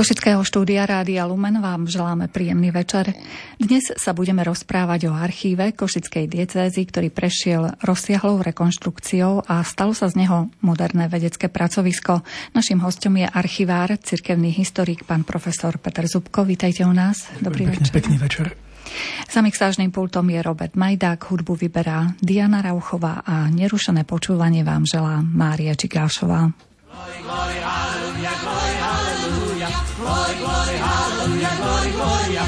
Košického štúdia Rádia Lumen vám želáme príjemný večer. Dnes sa budeme rozprávať o archíve Košickej diecézy, ktorý prešiel rozsiahlou rekonštrukciou a stalo sa z neho moderné vedecké pracovisko. Našim hostom je archivár, cirkevný historik, pán profesor Peter Zubko. Vítajte u nás. Dobrý pekný, večer. Pekný večer. Za mixážnym pultom je Robert Majdák, hudbu vyberá Diana Rauchová a nerušené počúvanie vám želá Mária Čigášová. Glory, glory, gloria.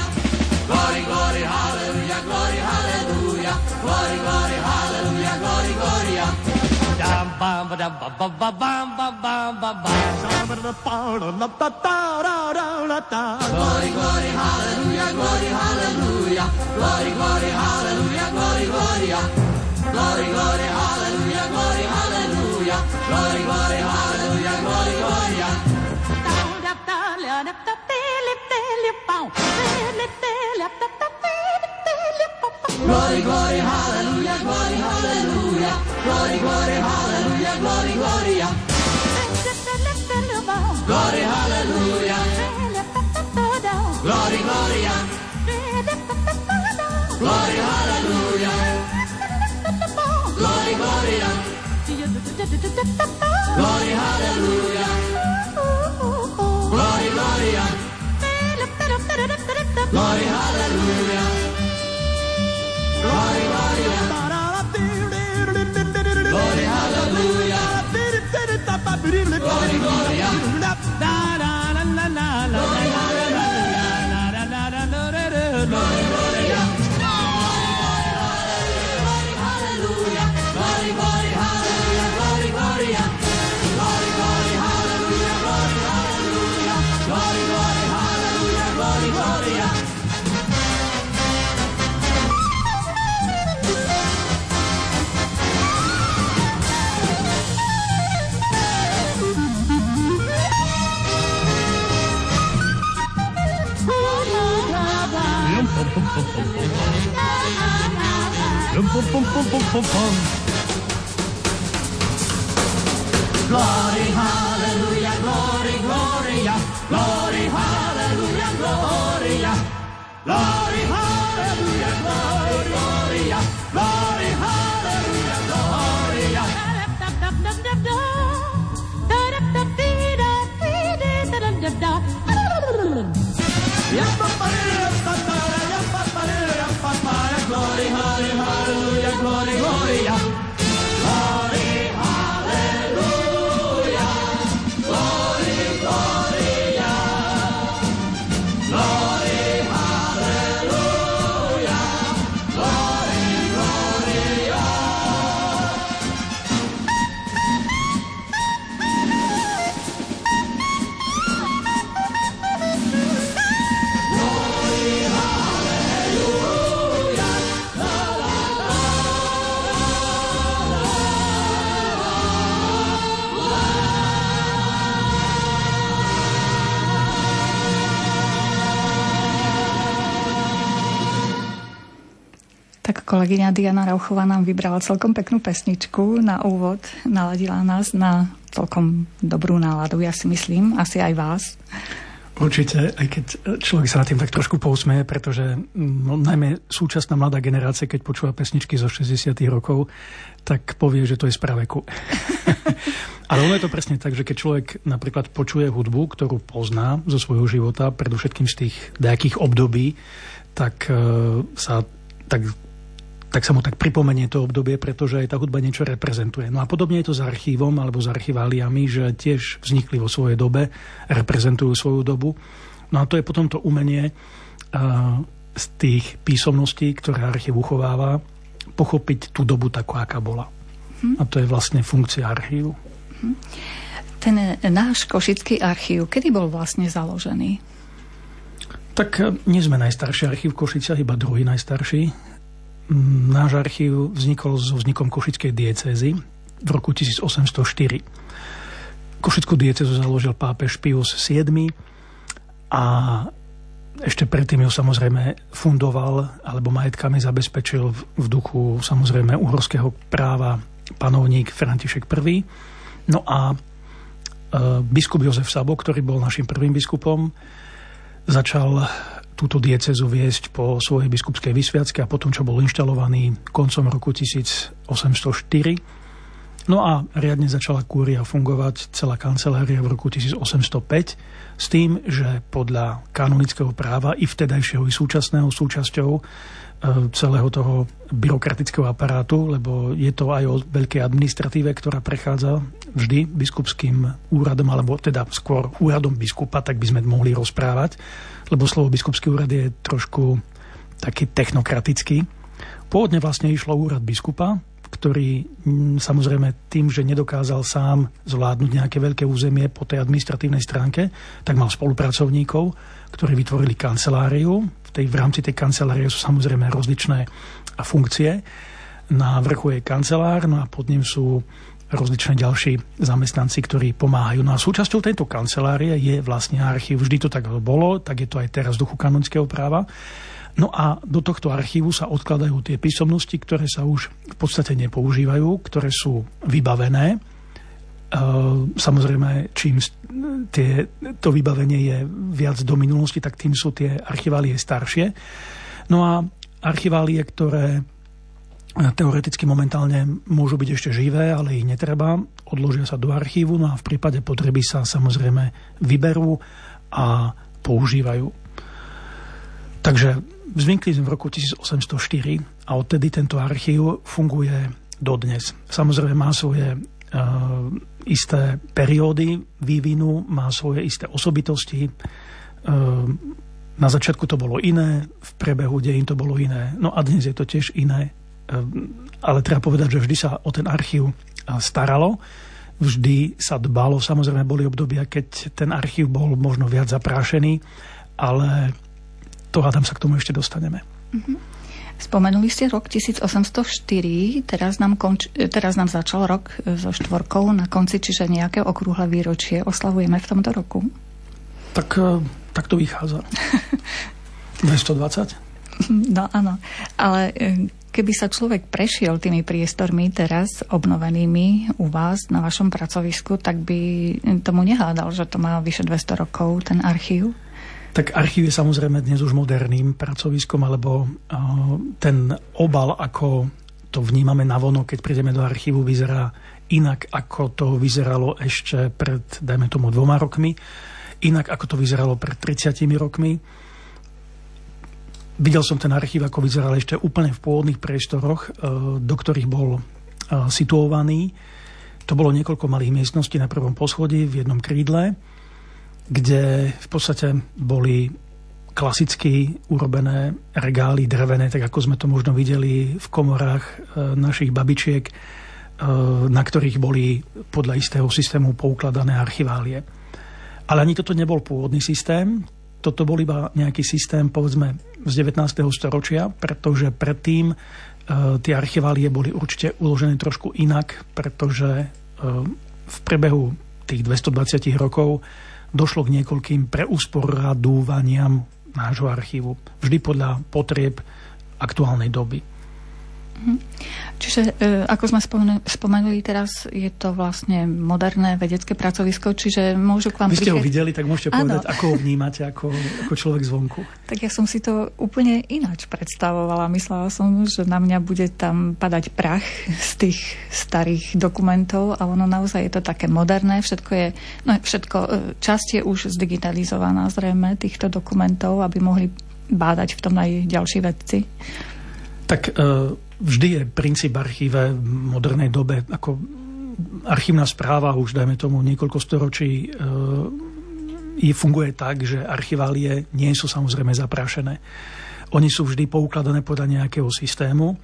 Glory, glory, hallelujah, glory, hallelujah. Glory, glory, hallelujah, glory, gloria. Dum bum ba dum bum bum bum bum bum bum bum Glory, glory, hallelujah, glory, hallelujah. Glory, glory, hallelujah, glory, gloria. Glory, glory, hallelujah, glory, hallelujah. Glory, glory, hallelujah, glory, gloria. Glory, glory, hallelujah, glory, hallelujah. Glory, glory, hallelujah, glory, gloria. Glory, hallelujah. Glory, gloria. Glory, hallelujah. Glory, gloria. Glory, hallelujah. Glory, hallelujah. Glory, gloria. Glory, hallelujah. Glory. Glory, Glory, hallelujah, glory, gloria. Glory, hallelujah, gloria. Glory, hallelujah, glory, gloria. Glory, Kolegyňa Diana Rauchová nám vybrala celkom peknú pesničku na úvod, naladila nás na celkom dobrú náladu, ja si myslím, asi aj vás. Určite, aj keď človek sa na tým tak trošku pousmeje, pretože no, najmä súčasná mladá generácia, keď počúva pesničky zo 60 rokov, tak povie, že to je z praveku. Ale ono je to presne tak, že keď človek napríklad počuje hudbu, ktorú pozná zo svojho života, predovšetkým z tých nejakých období, tak uh, sa tak tak sa mu tak pripomenie to obdobie, pretože aj tá hudba niečo reprezentuje. No a podobne je to s archívom alebo s archiváliami, že tiež vznikli vo svojej dobe, reprezentujú svoju dobu. No a to je potom to umenie z tých písomností, ktoré archív uchováva, pochopiť tú dobu takú, aká bola. Hm. A to je vlastne funkcia archívu. Hm. Ten náš košický archív, kedy bol vlastne založený? Tak e, nie sme najstarší archív v Košiciach, iba druhý najstarší náš archív vznikol so vznikom Košickej diecézy v roku 1804. Košickú diecezu založil pápež Pius VII a ešte predtým ju samozrejme fundoval alebo majetkami zabezpečil v duchu samozrejme uhorského práva panovník František I. No a biskup Jozef Sabo, ktorý bol našim prvým biskupom, začal túto diecezu viesť po svojej biskupskej vysviacke a potom, čo bol inštalovaný koncom roku 1804. No a riadne začala kúria fungovať celá kancelária v roku 1805 s tým, že podľa kanonického práva i vtedajšieho i súčasného súčasťou E, celého toho byrokratického aparátu, lebo je to aj o veľkej administratíve, ktorá prechádza vždy biskupským úradom, alebo teda skôr úradom biskupa, tak by sme mohli rozprávať, lebo slovo biskupský úrad je trošku taký technokratický. Pôvodne vlastne išlo úrad biskupa, ktorý samozrejme tým, že nedokázal sám zvládnuť nejaké veľké územie po tej administratívnej stránke, tak mal spolupracovníkov, ktorí vytvorili kanceláriu, tej, v rámci tej kancelárie sú samozrejme rozličné funkcie. Na vrchu je kancelár, no a pod ním sú rozličné ďalší zamestnanci, ktorí pomáhajú. No a súčasťou tejto kancelárie je vlastne archív. Vždy to tak bolo, tak je to aj teraz v duchu kanonického práva. No a do tohto archívu sa odkladajú tie písomnosti, ktoré sa už v podstate nepoužívajú, ktoré sú vybavené Ehm, samozrejme, čím tie, to vybavenie je viac do minulosti, tak tým sú tie archiválie staršie. No a archiválie, ktoré e, teoreticky momentálne môžu byť ešte živé, ale ich netreba, odložia sa do archívu, no a v prípade potreby sa samozrejme vyberú a používajú. Takže vznikli v roku 1804 a odtedy tento archív funguje dodnes. Samozrejme má svoje uh, isté periódy vývinu, má svoje isté osobitosti. Ehm, na začiatku to bolo iné, v prebehu dejín to bolo iné, no a dnes je to tiež iné. Ehm, ale treba povedať, že vždy sa o ten archív staralo, vždy sa dbalo. Samozrejme boli obdobia, keď ten archív bol možno viac zaprášený, ale to hádam sa k tomu ešte dostaneme. Mm-hmm. Spomenuli ste rok 1804, teraz nám, konč, teraz nám začal rok e, so štvorkou na konci, čiže nejaké okrúhle výročie oslavujeme v tomto roku? Tak, e, tak to vychádza. 220? No áno, ale e, keby sa človek prešiel tými priestormi teraz obnovenými u vás na vašom pracovisku, tak by tomu nehádal, že to má vyše 200 rokov, ten archív? Tak archív je samozrejme dnes už moderným pracoviskom, alebo ten obal, ako to vnímame na vono, keď prídeme do archívu, vyzerá inak, ako to vyzeralo ešte pred, dajme tomu, dvoma rokmi, inak, ako to vyzeralo pred 30 rokmi. Videl som ten archív, ako vyzeral ešte úplne v pôvodných priestoroch, e, do ktorých bol e, situovaný. To bolo niekoľko malých miestností na prvom poschodí v jednom krídle kde v podstate boli klasicky urobené regály drevené, tak ako sme to možno videli v komorách e, našich babičiek, e, na ktorých boli podľa istého systému poukladané archiválie. Ale ani toto nebol pôvodný systém, toto bol iba nejaký systém, povedzme, z 19. storočia, pretože predtým e, tie archiválie boli určite uložené trošku inak, pretože v prebehu tých 220 rokov došlo k niekoľkým preusporadúvaniam nášho archívu. Vždy podľa potrieb aktuálnej doby. Mhm. Čiže, e, ako sme spomenuli teraz, je to vlastne moderné vedecké pracovisko, čiže môžu k vám Vy ste ho videli, tak môžete ano. povedať, ako ho vnímate ako, ako človek zvonku. Tak ja som si to úplne ináč predstavovala. Myslela som, že na mňa bude tam padať prach z tých starých dokumentov a ono naozaj je to také moderné. Všetko je, no všetko, e, časť je už zdigitalizovaná zrejme týchto dokumentov, aby mohli bádať v tom aj ďalší vedci. Tak e, vždy je princíp archíve v modernej dobe, ako archívna správa už, dajme tomu, niekoľko storočí e, funguje tak, že archiválie nie sú samozrejme zaprášené. Oni sú vždy poukladané podľa nejakého systému. E,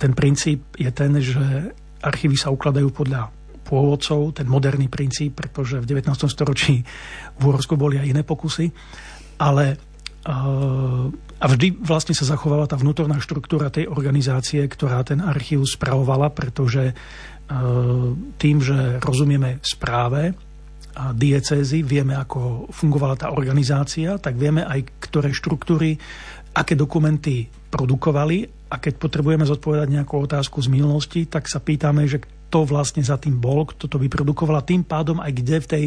ten princíp je ten, že archívy sa ukladajú podľa pôvodcov, ten moderný princíp, pretože v 19. storočí v Úhorsku boli aj iné pokusy, ale a vždy vlastne sa zachovala tá vnútorná štruktúra tej organizácie, ktorá ten archív spravovala, pretože tým, že rozumieme správe a diecézy, vieme, ako fungovala tá organizácia, tak vieme aj, ktoré štruktúry, aké dokumenty produkovali. A keď potrebujeme zodpovedať nejakú otázku z minulosti, tak sa pýtame, že kto vlastne za tým bol, kto to vyprodukoval a tým pádom aj kde v, tej,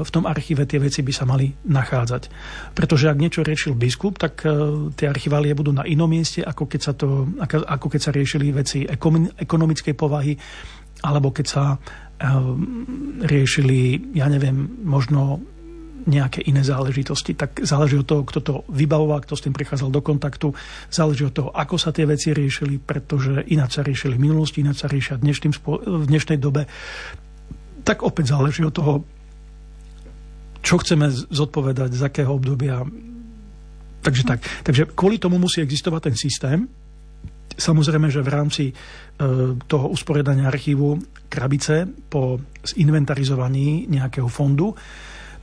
v tom archíve tie veci by sa mali nachádzať. Pretože ak niečo riešil biskup, tak tie archiválie budú na inom mieste, ako keď sa, to, ako keď sa riešili veci ekonomickej povahy, alebo keď sa riešili, ja neviem, možno nejaké iné záležitosti. Tak záleží od toho, kto to vybavoval, kto s tým prichádzal do kontaktu, záleží od toho, ako sa tie veci riešili, pretože ináč sa riešili v minulosti, ináč sa riešia v dnešnej dobe. Tak opäť záleží od toho, čo chceme zodpovedať, z akého obdobia. Takže tak. Takže kvôli tomu musí existovať ten systém. Samozrejme, že v rámci e, toho usporiadania archívu krabice po zinventarizovaní nejakého fondu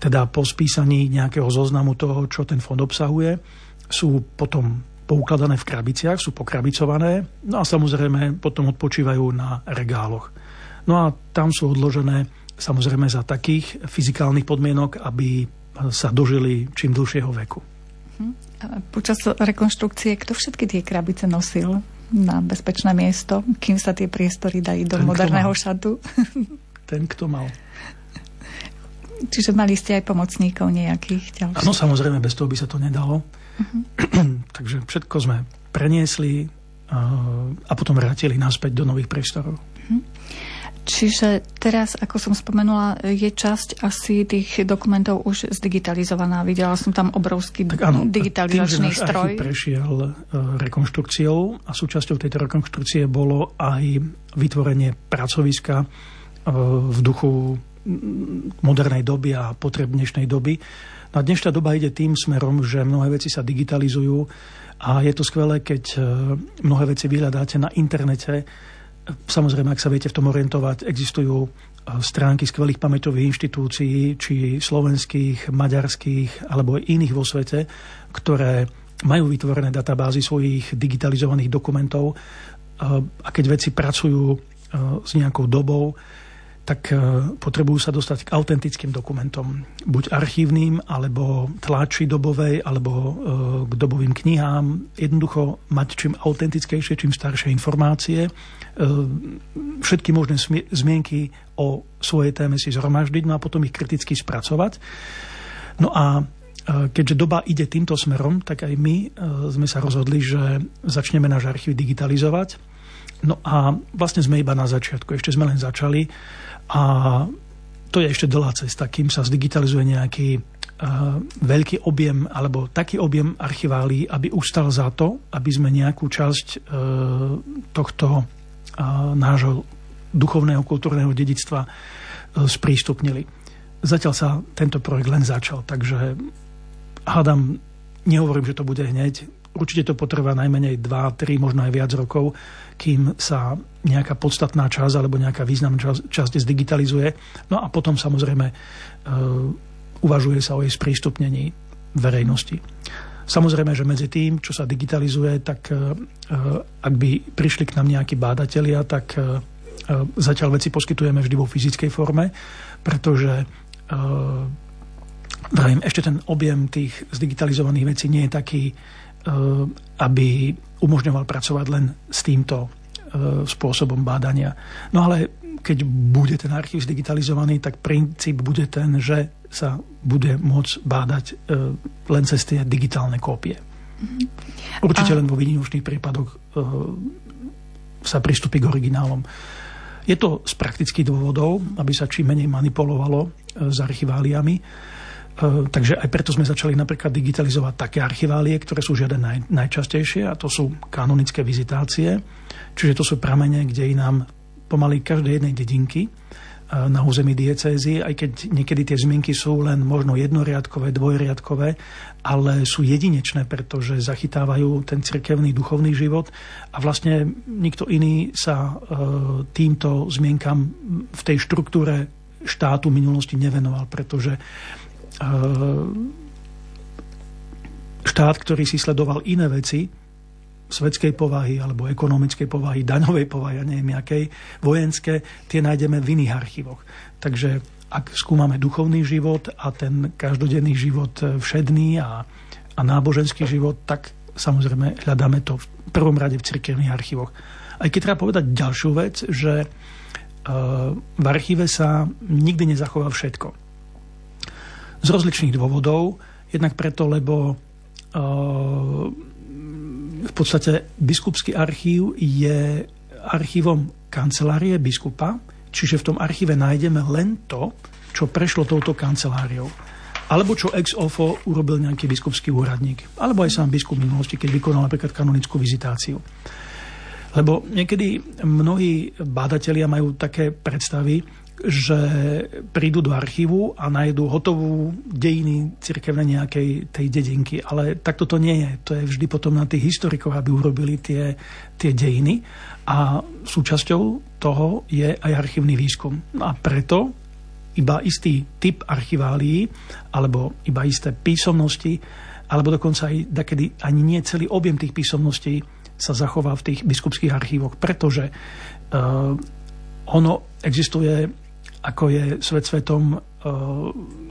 teda po spísaní nejakého zoznamu toho, čo ten fond obsahuje, sú potom poukladané v krabiciach, sú pokrabicované, no a samozrejme potom odpočívajú na regáloch. No a tam sú odložené samozrejme za takých fyzikálnych podmienok, aby sa dožili čím dlhšieho veku. Mhm. Počas rekonštrukcie kto všetky tie krabice nosil na bezpečné miesto, kým sa tie priestory dali do Ten, moderného šatu? Ten, kto mal. Čiže mali ste aj pomocníkov nejakých ďalších? Áno, samozrejme, bez toho by sa to nedalo. Uh-huh. Takže všetko sme preniesli a potom vrátili naspäť do nových priestorov. Uh-huh. Čiže teraz, ako som spomenula, je časť asi tých dokumentov už zdigitalizovaná. Videla som tam obrovský tak áno, digitalizačný tým, že stroj. prešiel e, rekonštrukciou a súčasťou tejto rekonštrukcie bolo aj vytvorenie pracoviska e, v duchu modernej doby a potreb dnešnej doby. No a dnešná doba ide tým smerom, že mnohé veci sa digitalizujú a je to skvelé, keď e, mnohé veci vyhľadáte na internete. Samozrejme, ak sa viete v tom orientovať, existujú e, stránky skvelých pamäťových inštitúcií, či slovenských, maďarských alebo iných vo svete, ktoré majú vytvorené databázy svojich digitalizovaných dokumentov e, a keď veci pracujú s nejakou dobou, tak e, potrebujú sa dostať k autentickým dokumentom. Buď archívnym, alebo tlači dobovej, alebo e, k dobovým knihám. Jednoducho mať čím autentickejšie, čím staršie informácie. E, všetky možné zmienky o svojej téme si zhromaždiť, no a potom ich kriticky spracovať. No a keďže doba ide týmto smerom, tak aj my sme sa rozhodli, že začneme náš archív digitalizovať. No a vlastne sme iba na začiatku, ešte sme len začali a to je ešte dlhá cesta, kým sa zdigitalizuje nejaký uh, veľký objem alebo taký objem archiválií, aby ustal za to, aby sme nejakú časť uh, tohto uh, nášho duchovného kultúrneho dedictva sprístupnili. Zatiaľ sa tento projekt len začal, takže hádam, nehovorím, že to bude hneď, určite to potrvá najmenej 2, 3, možno aj viac rokov, kým sa nejaká podstatná časť alebo nejaká významná časť, časť zdigitalizuje. No a potom samozrejme e, uvažuje sa o jej sprístupnení verejnosti. Samozrejme, že medzi tým, čo sa digitalizuje, tak e, ak by prišli k nám nejakí bádatelia, tak e, zatiaľ veci poskytujeme vždy vo fyzickej forme, pretože Vravím, ešte ten objem tých zdigitalizovaných vecí nie je taký, aby umožňoval pracovať len s týmto e, spôsobom bádania. No ale keď bude ten archív zdigitalizovaný, tak princíp bude ten, že sa bude môcť bádať e, len cez tie digitálne kópie. Mm-hmm. Určite len vo výnimočných prípadoch sa pristúpi k originálom. Je to z praktických dôvodov, aby sa čím menej manipulovalo s archiváliami takže aj preto sme začali napríklad digitalizovať také archiválie, ktoré sú žiaden naj, najčastejšie a to sú kanonické vizitácie, čiže to sú pramene, kde nám pomaly každej jednej dedinky e, na území diecézy, aj keď niekedy tie zmienky sú len možno jednoriadkové, dvojriadkové, ale sú jedinečné, pretože zachytávajú ten cirkevný duchovný život. A vlastne nikto iný sa e, týmto zmienkam v tej štruktúre štátu minulosti nevenoval, pretože štát, ktorý si sledoval iné veci, svetskej povahy alebo ekonomickej povahy, daňovej povahy, a neviem jakej, vojenské, tie nájdeme v iných archívoch. Takže ak skúmame duchovný život a ten každodenný život všedný a, a náboženský život, tak samozrejme hľadáme to v prvom rade v cirkevných archívoch. Aj keď treba povedať ďalšiu vec, že v archíve sa nikdy nezachová všetko. Z rozličných dôvodov, jednak preto, lebo v podstate biskupský archív je archívom kancelárie biskupa, čiže v tom archíve nájdeme len to, čo prešlo touto kanceláriou. Alebo čo ex ofo urobil nejaký biskupský úradník. Alebo aj sám biskup v minulosti, keď vykonal napríklad kanonickú vizitáciu. Lebo niekedy mnohí bádatelia majú také predstavy, že prídu do archívu a nájdú hotovú dejiny cirkevnej nejakej tej dedinky. Ale takto to nie je. To je vždy potom na tých historikoch, aby urobili tie, tie dejiny. A súčasťou toho je aj archívny výskum. No a preto iba istý typ archiválií, alebo iba isté písomnosti, alebo dokonca aj takedy ani nie celý objem tých písomností sa zachová v tých biskupských archívoch, pretože uh, ono existuje, ako je svet svetom, uh,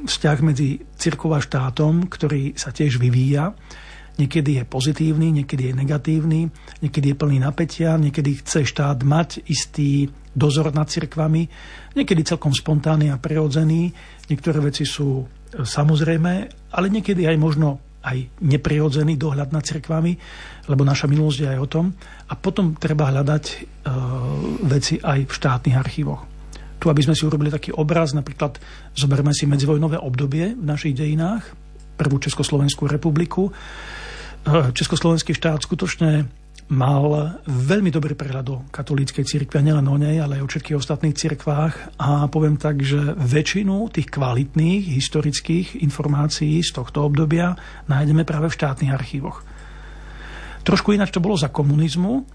vzťah medzi cirkou a štátom, ktorý sa tiež vyvíja. Niekedy je pozitívny, niekedy je negatívny, niekedy je plný napätia, niekedy chce štát mať istý dozor nad cirkvami, niekedy celkom spontánny a prirodzený. Niektoré veci sú e, samozrejme, ale niekedy aj možno aj neprirodzený dohľad nad cirkvami, lebo naša minulosť je aj o tom. A potom treba hľadať e, veci aj v štátnych archívoch. Tu, aby sme si urobili taký obraz, napríklad zoberme si medzivojnové obdobie v našich dejinách, prvú Československú republiku, Eh, Československý štát skutočne mal veľmi dobrý prehľad o katolíckej cirkvi, a nielen o nej, ale aj o všetkých ostatných cirkvách. A poviem tak, že väčšinu tých kvalitných historických informácií z tohto obdobia nájdeme práve v štátnych archívoch. Trošku ináč to bolo za komunizmu.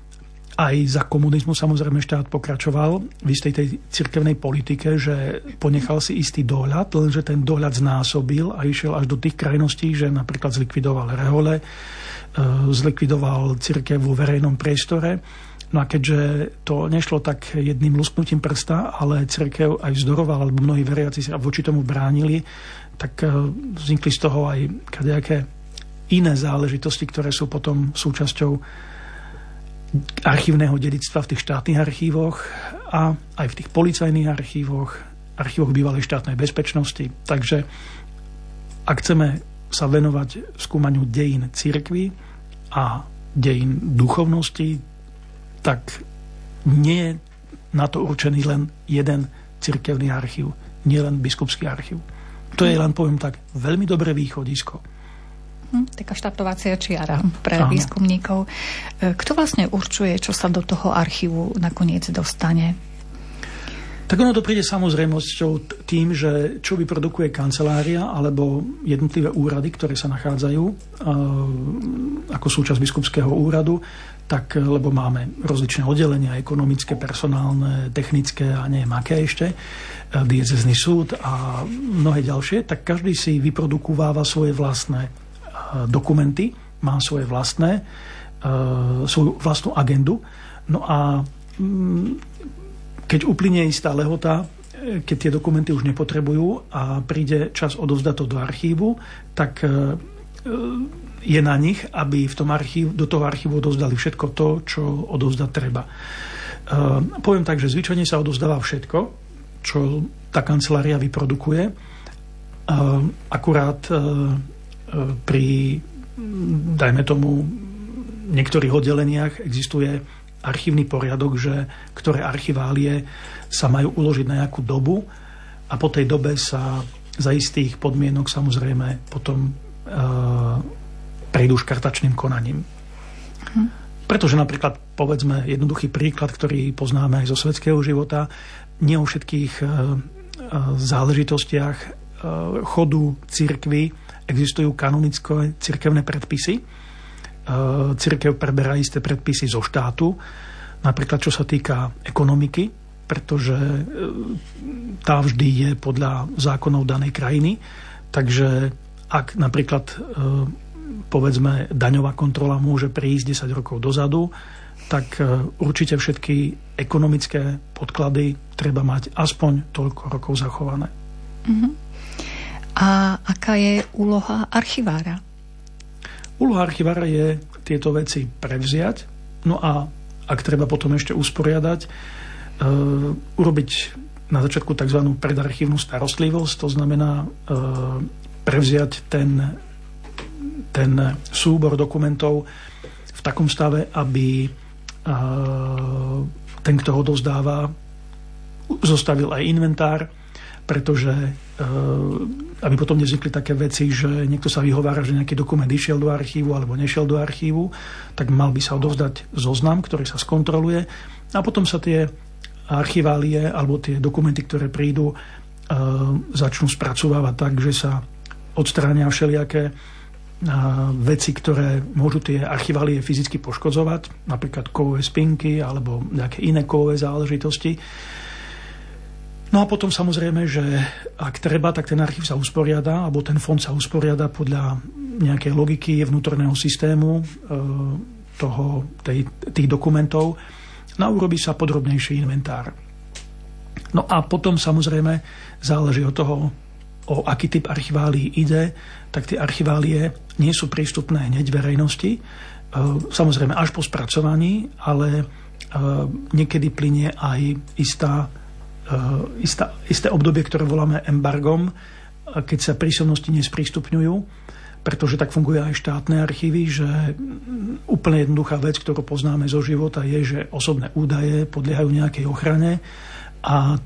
Aj za komunizmu samozrejme štát pokračoval v istej tej cirkevnej politike, že ponechal si istý dohľad, lenže ten dohľad znásobil a išiel až do tých krajností, že napríklad zlikvidoval rehole, E, zlikvidoval církev vo verejnom priestore. No a keďže to nešlo tak jedným lusknutím prsta, ale církev aj vzdoroval, alebo mnohí veriaci sa voči tomu bránili, tak e, vznikli z toho aj kadejaké iné záležitosti, ktoré sú potom súčasťou archívneho dedictva v tých štátnych archívoch a aj v tých policajných archívoch, archívoch bývalej štátnej bezpečnosti. Takže ak chceme sa venovať skúmaniu dejín církvy, a dejin duchovnosti, tak nie je na to určený len jeden cirkevný archív, nie len biskupský archív. To je len, poviem tak, veľmi dobré východisko. Hm, taká štartovacia čiara pre Áno. výskumníkov. E, kto vlastne určuje, čo sa do toho archívu nakoniec dostane? Tak ono to príde samozrejmosťou tým, že čo vyprodukuje kancelária alebo jednotlivé úrady, ktoré sa nachádzajú ako súčasť biskupského úradu, tak lebo máme rozličné oddelenia, ekonomické, personálne, technické a neviem aké ešte, diecezný súd a mnohé ďalšie, tak každý si vyprodukováva svoje vlastné dokumenty, má svoje vlastné, svoju vlastnú agendu. No a mm, keď uplynie istá lehota, e, keď tie dokumenty už nepotrebujú a príde čas odovzdať to do archívu, tak je na nich, aby v tom archív, do toho archívu odovzdali všetko to, čo odovzdať treba. Poviem tak, že zvyčajne sa odovzdáva všetko, čo tá kancelária vyprodukuje. Akurát pri, dajme tomu, niektorých oddeleniach existuje archívny poriadok, že ktoré archiválie sa majú uložiť na nejakú dobu a po tej dobe sa za istých podmienok samozrejme potom e, prejdú škartačným konaním. Hm. Pretože napríklad, povedzme, jednoduchý príklad, ktorý poznáme aj zo svetského života, nie o všetkých e, e, záležitostiach e, chodu církvy existujú kanonické cirkevné predpisy, Eh, církev preberá isté predpisy zo štátu, napríklad čo sa týka ekonomiky, pretože eh, tá vždy je podľa zákonov danej krajiny. Takže ak napríklad eh, povedzme daňová kontrola môže prísť 10 rokov dozadu, tak určite všetky ekonomické podklady treba mať aspoň toľko rokov zachované. Uh-huh. A aká je úloha archivára? Úloha archivára je tieto veci prevziať, no a ak treba potom ešte usporiadať, urobiť na začiatku tzv. predarchívnu starostlivosť, to znamená prevziať ten, ten súbor dokumentov v takom stave, aby ten, kto ho dozdáva, zostavil aj inventár, pretože aby potom nevznikli také veci, že niekto sa vyhovára, že nejaký dokument išiel do archívu alebo nešiel do archívu, tak mal by sa odovzdať zoznam, ktorý sa skontroluje a potom sa tie archiválie alebo tie dokumenty, ktoré prídu, začnú spracovávať tak, že sa odstránia všelijaké veci, ktoré môžu tie archiválie fyzicky poškodzovať, napríklad kovové spinky alebo nejaké iné kovové záležitosti. No a potom samozrejme, že ak treba, tak ten archív sa usporiada, alebo ten fond sa usporiada podľa nejakej logiky vnútorného systému e, toho, tej, tých dokumentov. No a urobí sa podrobnejší inventár. No a potom samozrejme záleží od toho, o aký typ archiválií ide, tak tie archiválie nie sú prístupné hneď verejnosti, e, samozrejme až po spracovaní, ale e, niekedy plinie aj istá, istá, isté obdobie, ktoré voláme embargom, keď sa prísomnosti nesprístupňujú, pretože tak funguje aj štátne archívy, že úplne jednoduchá vec, ktorú poznáme zo života, je, že osobné údaje podliehajú nejakej ochrane a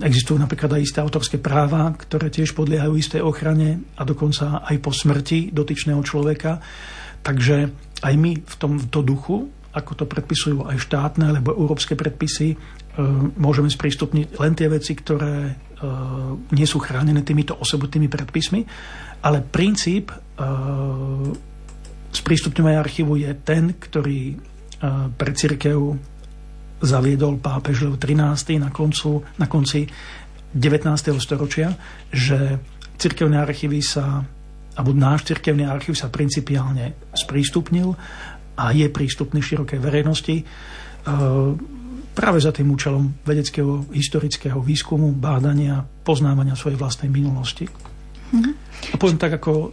existujú napríklad aj isté autorské práva, ktoré tiež podliehajú istej ochrane a dokonca aj po smrti dotyčného človeka. Takže aj my v tomto duchu, ako to predpisujú aj štátne alebo európske predpisy, môžeme sprístupniť len tie veci, ktoré e, nie sú chránené týmito osobitnými predpismi, ale princíp e, sprístupňovania archívu je ten, ktorý pre církev zaviedol pápež Leo XIII na, koncu, na konci 19. storočia, že cirkevné archívy sa, alebo náš cirkevný archív sa principiálne sprístupnil a je prístupný širokej verejnosti práve za tým účelom vedeckého historického výskumu, bádania, poznávania svojej vlastnej minulosti. Mm-hmm. A poviem tak, ako e,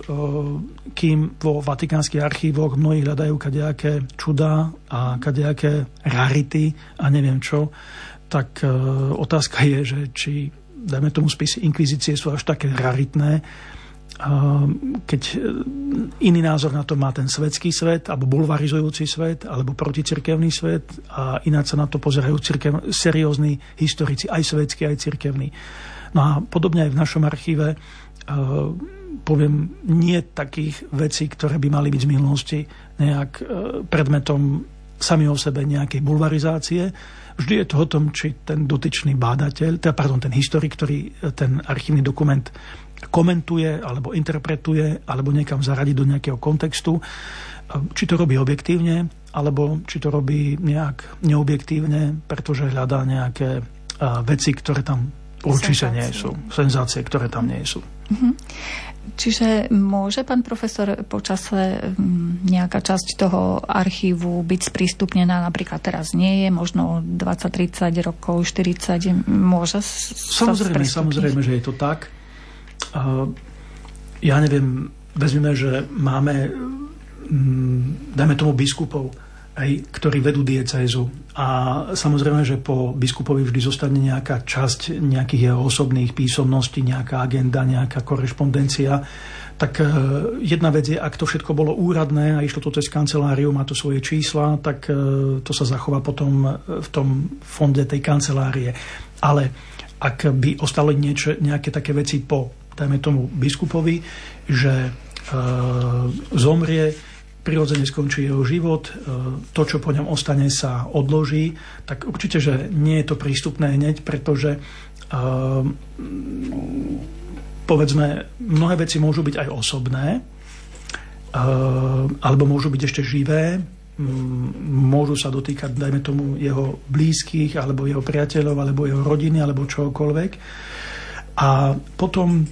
kým vo vatikánskych archívoch mnohí hľadajú kadejaké čudá a kadejaké rarity a neviem čo, tak e, otázka je, že či, dajme tomu spisy inkvizície sú až také raritné, keď e, iný názor na to má ten svetský svet, alebo bulvarizujúci svet, alebo proticirkevný svet a ináč sa na to pozerajú cirkev, seriózni historici, aj svetskí, aj cirkevní. No a podobne aj v našom archíve poviem, nie takých vecí, ktoré by mali byť z minulosti nejak e, predmetom sami o sebe nejakej bulvarizácie. Vždy je to o tom, či ten dotyčný bádateľ, teda, pardon, ten historik, ktorý e, ten archívny dokument komentuje alebo interpretuje alebo niekam zaradí do nejakého kontextu, či to robí objektívne alebo či to robí nejak neobjektívne, pretože hľadá nejaké veci, ktoré tam určite nie sú. Senzácie, ktoré tam nie sú. Mm-hmm. Čiže môže pán profesor počase mm, nejaká časť toho archívu byť sprístupnená, napríklad teraz nie je, možno 20, 30 rokov, 40, môže Samozrejme, samozrejme, že je to tak. Ja neviem, vezmeme, že máme, mm, dajme tomu biskupov, aj, ktorí vedú diecézu. A samozrejme, že po biskupovi vždy zostane nejaká časť nejakých jeho osobných písomností, nejaká agenda, nejaká korešpondencia. Tak e, jedna vec je, ak to všetko bolo úradné a išlo to cez kanceláriu, má to svoje čísla, tak e, to sa zachová potom v tom fonde tej kancelárie. Ale ak by ostalo niečo, nejaké také veci po, dajme tomu, biskupovi, že e, zomrie, prirodzene skončí jeho život, e, to, čo po ňom ostane, sa odloží, tak určite, že nie je to prístupné hneď, pretože uh, povedzme, mnohé veci môžu byť aj osobné, uh, alebo môžu byť ešte živé, môžu sa dotýkať, dajme tomu, jeho blízkych, alebo jeho priateľov, alebo jeho rodiny, alebo čokoľvek. A potom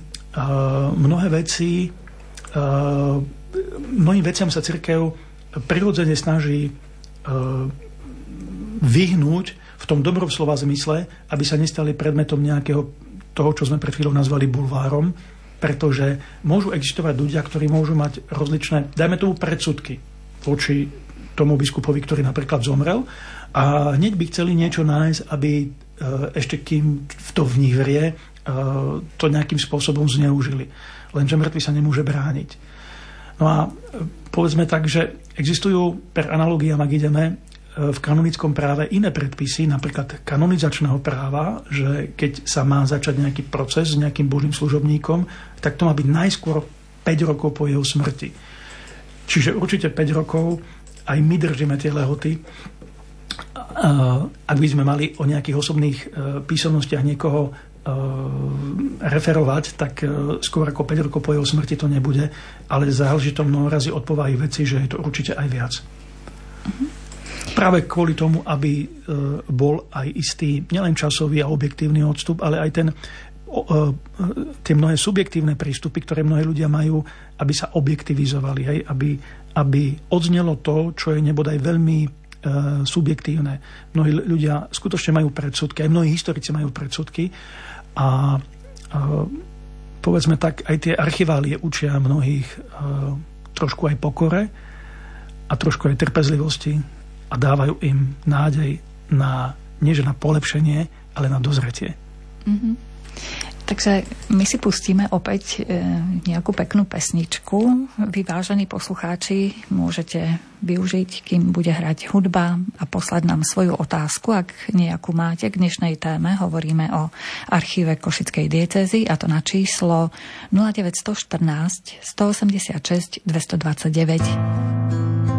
mnohé veci uh, mnohým veciam sa církev prirodzene snaží e, vyhnúť v tom dobrom slova zmysle, aby sa nestali predmetom nejakého toho, čo sme pred chvíľou nazvali bulvárom, pretože môžu existovať ľudia, ktorí môžu mať rozličné, dajme tomu predsudky voči tomu biskupovi, ktorý napríklad zomrel. A hneď by chceli niečo nájsť, aby ešte kým to v nich vrie, e, to nejakým spôsobom zneužili. Lenže mŕtvy sa nemôže brániť. No a povedzme tak, že existujú per analogiám, ak ideme, v kanonickom práve iné predpisy, napríklad kanonizačného práva, že keď sa má začať nejaký proces s nejakým božím služobníkom, tak to má byť najskôr 5 rokov po jeho smrti. Čiže určite 5 rokov aj my držíme tie lehoty. Ak by sme mali o nejakých osobných písomnostiach niekoho referovať, tak e, skôr ako 5 rokov po jeho smrti to nebude, ale záleží to mnoho razy od povahy veci, že je to určite aj viac. Mm-hmm. Práve kvôli tomu, aby bol aj istý nielen časový a objektívny odstup, ale aj ten tie mnohé subjektívne prístupy, ktoré mnohí ľudia majú, aby sa objektivizovali, hej, aby, aby odznelo to, čo je nebodaj veľmi subjektívne. Mnohí ľudia skutočne majú predsudky, aj mnohí historici majú predsudky a e, povedzme tak, aj tie archiválie učia mnohých e, trošku aj pokore a trošku aj trpezlivosti a dávajú im nádej na, nie že na polepšenie, ale na dozretie. Mm-hmm. Takže my si pustíme opäť e, nejakú peknú pesničku. Vy, vážení poslucháči, môžete využiť, kým bude hrať hudba a poslať nám svoju otázku, ak nejakú máte k dnešnej téme. Hovoríme o archíve Košickej diecezy a to na číslo 0914 186 229.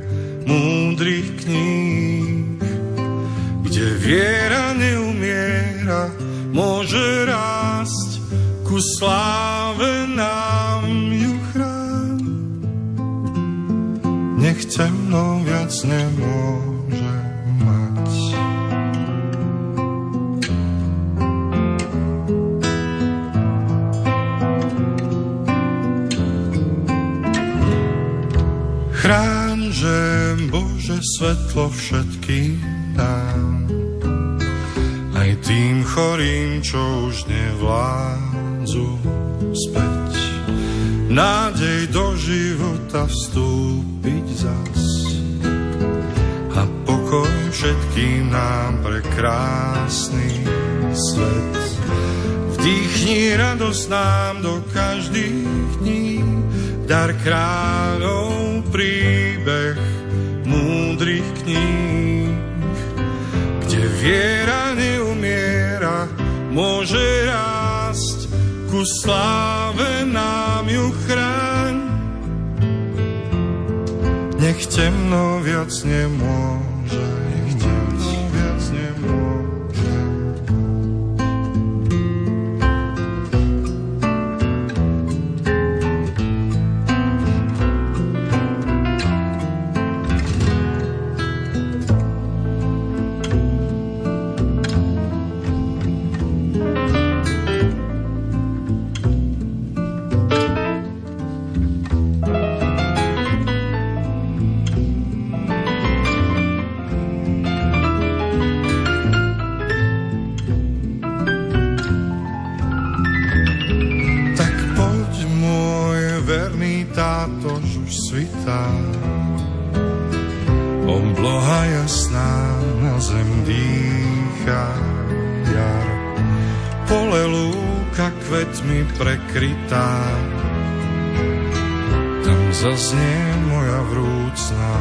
múdrych kníh, kde viera neumiera, môže rásť ku sláve nám ju chrán. Nech temno viac nemôže mať. Chráň, že Bože svetlo všetkým dám, aj tým chorým, čo už nevládzu späť. Nádej do života vstúpiť zas a pokoj všetkým nám pre krásny svet. Vdýchni radosť nám do každých dní, dar kráľov príbeh múdrych kníh, kde viera neumiera, môže rásť, ku sláve nám ju chráň. Nech temno viac nemôže zaznie moja vrúcna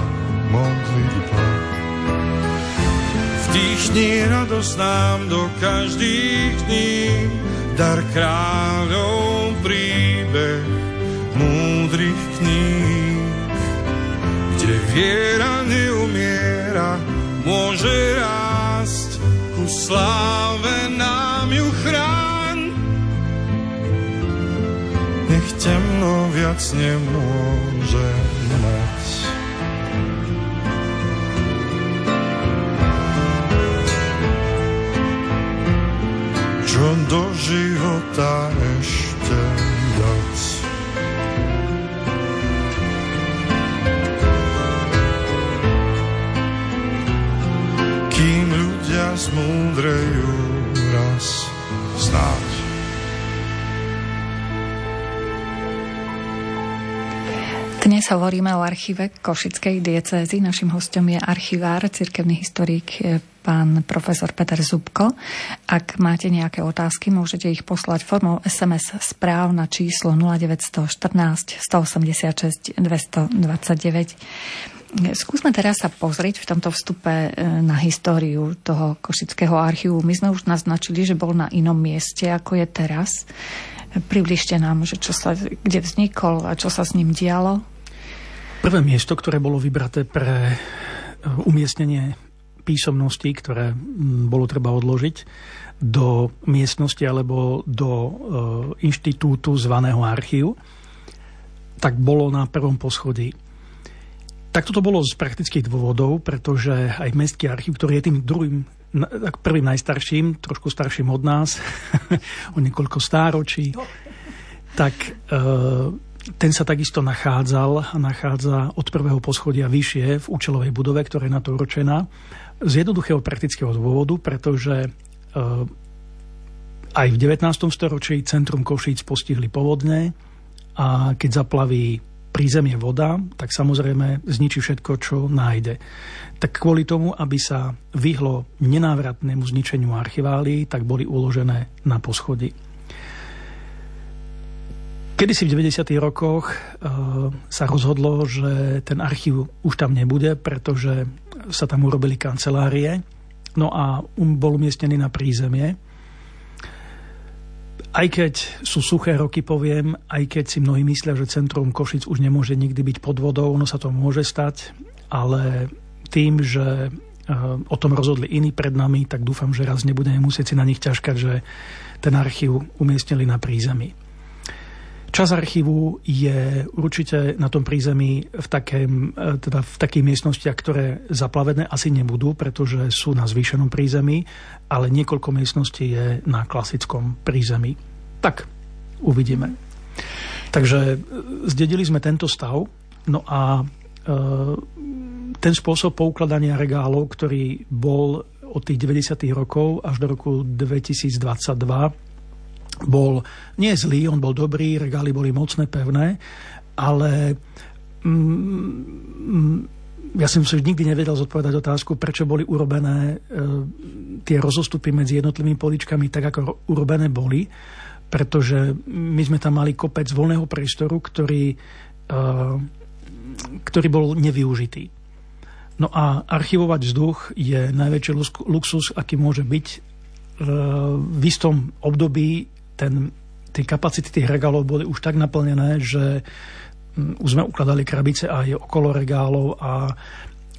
modlitba. Vdýchni radosť nám do každých dní, dar kráľov príbeh múdrych kníh, viera neumiera, môže rásť ku sláve nám ju chráň. Nech temno viac nemôže mať. Čo do života ešte dať. Zmúdrejú raz znáť. Dnes hovoríme o archíve Košickej diecézy. Našim hostom je archivár, cirkevný historik pán profesor Peter Zubko. Ak máte nejaké otázky, môžete ich poslať formou SMS správ na číslo 0914 186 229. Skúsme teraz sa pozrieť v tomto vstupe e, na históriu toho Košického archívu. My sme už naznačili, že bol na inom mieste, ako je teraz. Približte nám, že čo sa, kde vznikol a čo sa s ním dialo. Prvé miesto, ktoré bolo vybraté pre e, umiestnenie písomností, ktoré bolo treba odložiť do miestnosti alebo do e, inštitútu zvaného archív, tak bolo na prvom poschodí tak toto bolo z praktických dôvodov, pretože aj Mestský archív, ktorý je tým druhým, prvým najstarším, trošku starším od nás, o niekoľko stáročí, tak e, ten sa takisto nachádzal a nachádza od prvého poschodia vyššie v účelovej budove, ktorá je na to určená. Z jednoduchého praktického dôvodu, pretože e, aj v 19. storočí centrum Košíc postihli povodne a keď zaplaví prízemie voda, tak samozrejme zničí všetko, čo nájde. Tak kvôli tomu, aby sa vyhlo nenávratnému zničeniu archiválií, tak boli uložené na poschodí. Kedy si v 90. rokoch e, sa rozhodlo, že ten archív už tam nebude, pretože sa tam urobili kancelárie, no a um, bol umiestnený na prízemie aj keď sú suché roky, poviem, aj keď si mnohí myslia, že centrum Košic už nemôže nikdy byť pod vodou, ono sa to môže stať, ale tým, že eh, o tom rozhodli iní pred nami, tak dúfam, že raz nebudeme musieť si na nich ťažkať, že ten archív umiestnili na prízemí. Čas archívu je určite na tom prízemí v, takém, e, teda v takých miestnostiach, ktoré zaplavené asi nebudú, pretože sú na zvýšenom prízemí, ale niekoľko miestností je na klasickom prízemí. Tak, uvidíme. Takže e, zdedili sme tento stav, no a e, ten spôsob poukladania regálov, ktorý bol od tých 90. rokov až do roku 2022 bol nie zlý, on bol dobrý, regály boli mocné, pevné, ale mm, ja som si nikdy nevedel zodpovedať otázku, prečo boli urobené e, tie rozostupy medzi jednotlivými poličkami tak, ako urobené boli, pretože my sme tam mali kopec voľného priestoru, ktorý, e, ktorý bol nevyužitý. No a archivovať vzduch je najväčší luxus, aký môže byť. E, v istom období ten, tie kapacity tých regálov boli už tak naplnené, že mm, už sme ukladali krabice aj okolo regálov a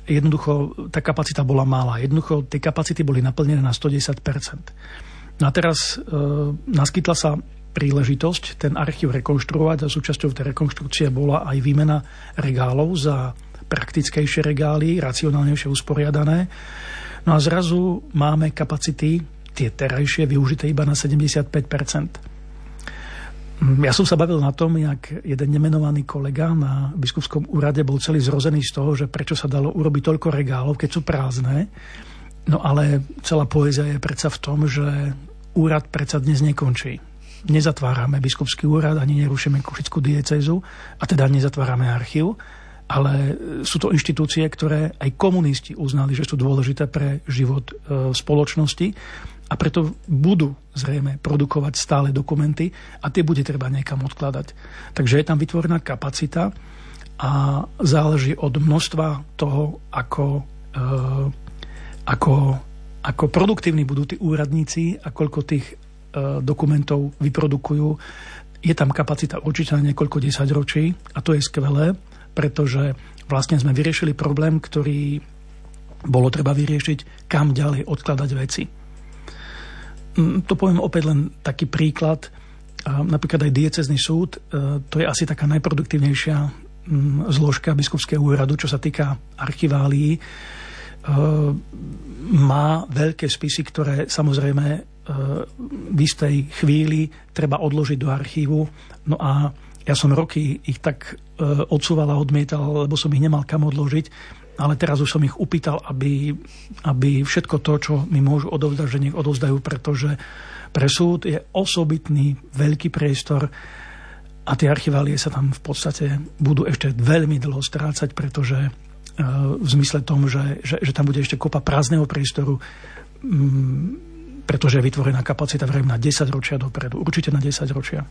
jednoducho tá kapacita bola malá. Jednoducho tie kapacity boli naplnené na 110%. No a teraz e, naskytla sa príležitosť ten archív rekonštruovať a súčasťou tej rekonštrukcie bola aj výmena regálov za praktickejšie regály, racionálnejšie usporiadané. No a zrazu máme kapacity tie terajšie využité iba na 75 mm, ja som sa bavil na tom, jak jeden nemenovaný kolega na biskupskom úrade bol celý zrozený z toho, že prečo sa dalo urobiť toľko regálov, keď sú prázdne. No ale celá poézia je predsa v tom, že úrad predsa dnes nekončí. Nezatvárame biskupský úrad, ani nerušíme Košickú diecezu a teda nezatvárame archív, ale sú to inštitúcie, ktoré aj komunisti uznali, že sú dôležité pre život e, spoločnosti a preto budú zrejme produkovať stále dokumenty a tie bude treba niekam odkladať. Takže je tam vytvorená kapacita a záleží od množstva toho, ako, e, ako, ako produktívni budú tí úradníci a koľko tých e, dokumentov vyprodukujú. Je tam kapacita určite na niekoľko desaťročí a to je skvelé, pretože vlastne sme vyriešili problém, ktorý bolo treba vyriešiť, kam ďalej odkladať veci. Mm, to poviem opäť len taký príklad. Napríklad aj diecezný súd, e, to je asi taká najproduktívnejšia mm, zložka biskupského úradu, čo sa týka archiválií. E, má veľké spisy, ktoré samozrejme e, v istej chvíli treba odložiť do archívu. No a ja som roky ich tak odsúval a odmietal, lebo som ich nemal kam odložiť ale teraz už som ich upýtal, aby, aby všetko to, čo mi môžu odovzdať, že nech odovzdajú, pretože pre súd je osobitný veľký priestor a tie archiválie sa tam v podstate budú ešte veľmi dlho strácať, pretože e, v zmysle tom, že, že, že tam bude ešte kopa prázdneho priestoru, mm, pretože je vytvorená kapacita vrejme na 10 ročia dopredu. Určite na 10 ročia.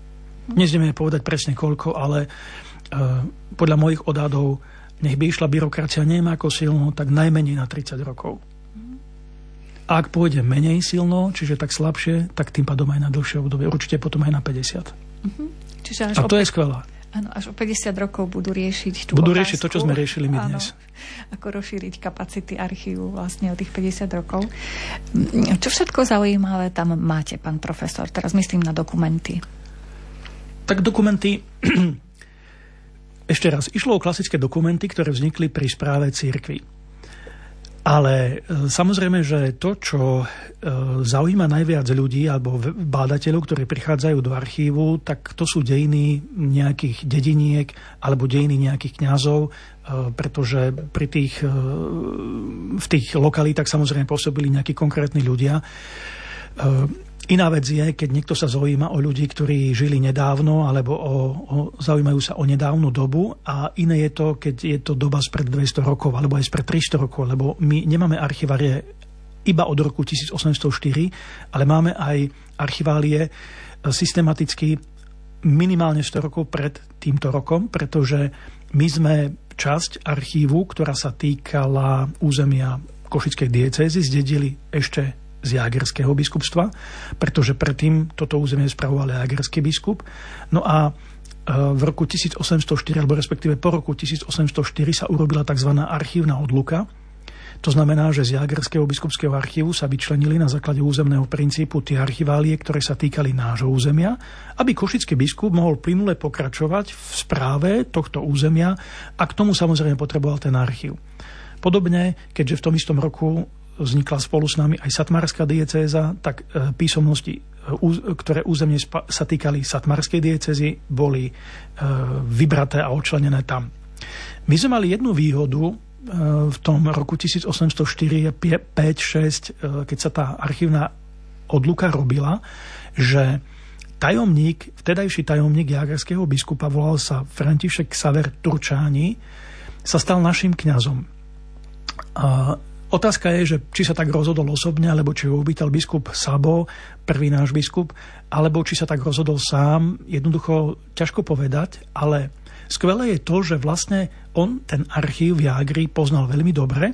Dnes nevieme povedať presne koľko, ale uh, podľa mojich odhadov nech by išla byrokracia neviem ako silno, tak najmenej na 30 rokov. A ak pôjde menej silno, čiže tak slabšie, tak tým pádom aj na dlhšie obdobie. Určite potom aj na 50. Uh-huh. Čiže až a to je skvelé. Áno, až o 50 rokov budú riešiť tú Budú otázku, riešiť to, čo sme riešili my áno, dnes. Ako rozšíriť kapacity archívu vlastne o tých 50 rokov. Čo všetko zaujímavé tam máte, pán profesor? Teraz myslím na dokumenty. Tak dokumenty Ešte raz, išlo o klasické dokumenty, ktoré vznikli pri správe církvy. Ale e, samozrejme, že to, čo e, zaujíma najviac ľudí alebo bádateľov, ktorí prichádzajú do archívu, tak to sú dejiny nejakých dediniek alebo dejiny nejakých kňazov, e, pretože pri tých, v tých lokalitách samozrejme pôsobili nejakí konkrétni ľudia. Iná vec je, keď niekto sa zaujíma o ľudí, ktorí žili nedávno alebo o, o, zaujímajú sa o nedávnu dobu a iné je to, keď je to doba spred 200 rokov alebo aj spred 300 rokov, lebo my nemáme archivárie iba od roku 1804, ale máme aj archiválie e, systematicky minimálne 100 rokov pred týmto rokom, pretože my sme časť archívu, ktorá sa týkala územia Košickej diecézy, zdedili ešte z Jagerského biskupstva, pretože predtým toto územie spravoval Jagerský biskup. No a e, v roku 1804, alebo respektíve po roku 1804 sa urobila tzv. archívna odluka. To znamená, že z Jagerského biskupského archívu sa vyčlenili na základe územného princípu tie archiválie, ktoré sa týkali nášho územia, aby košický biskup mohol plynule pokračovať v správe tohto územia a k tomu samozrejme potreboval ten archív. Podobne, keďže v tom istom roku vznikla spolu s nami aj satmarská diecéza, tak e, písomnosti, e, ktoré územne sa týkali satmarskej diecézy, boli e, vybraté a odčlenené tam. My sme mali jednu výhodu v tom roku 1804, 5, 6, keď sa tá archívna odluka robila, že tajomník, vtedajší tajomník jagerského biskupa, volal sa František Saver Turčáni, sa stal našim kňazom. Otázka je, že či sa tak rozhodol osobne, alebo či ho uvítal biskup Sabo, prvý náš biskup, alebo či sa tak rozhodol sám. Jednoducho ťažko povedať, ale skvelé je to, že vlastne on ten archív v Jagri poznal veľmi dobre,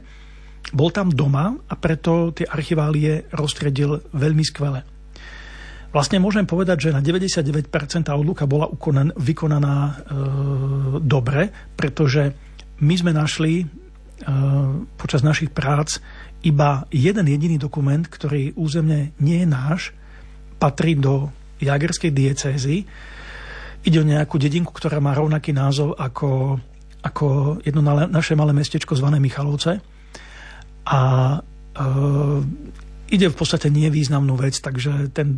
bol tam doma a preto tie archiválie rozstredil veľmi skvele. Vlastne môžem povedať, že na 99% odluka bola vykonaná e, dobre, pretože my sme našli počas našich prác iba jeden jediný dokument, ktorý územne nie je náš, patrí do Jagerskej diecézy. Ide o nejakú dedinku, ktorá má rovnaký názov ako, ako jedno naše malé mestečko zvané Michalovce. A e, ide v podstate nevýznamnú vec, takže ten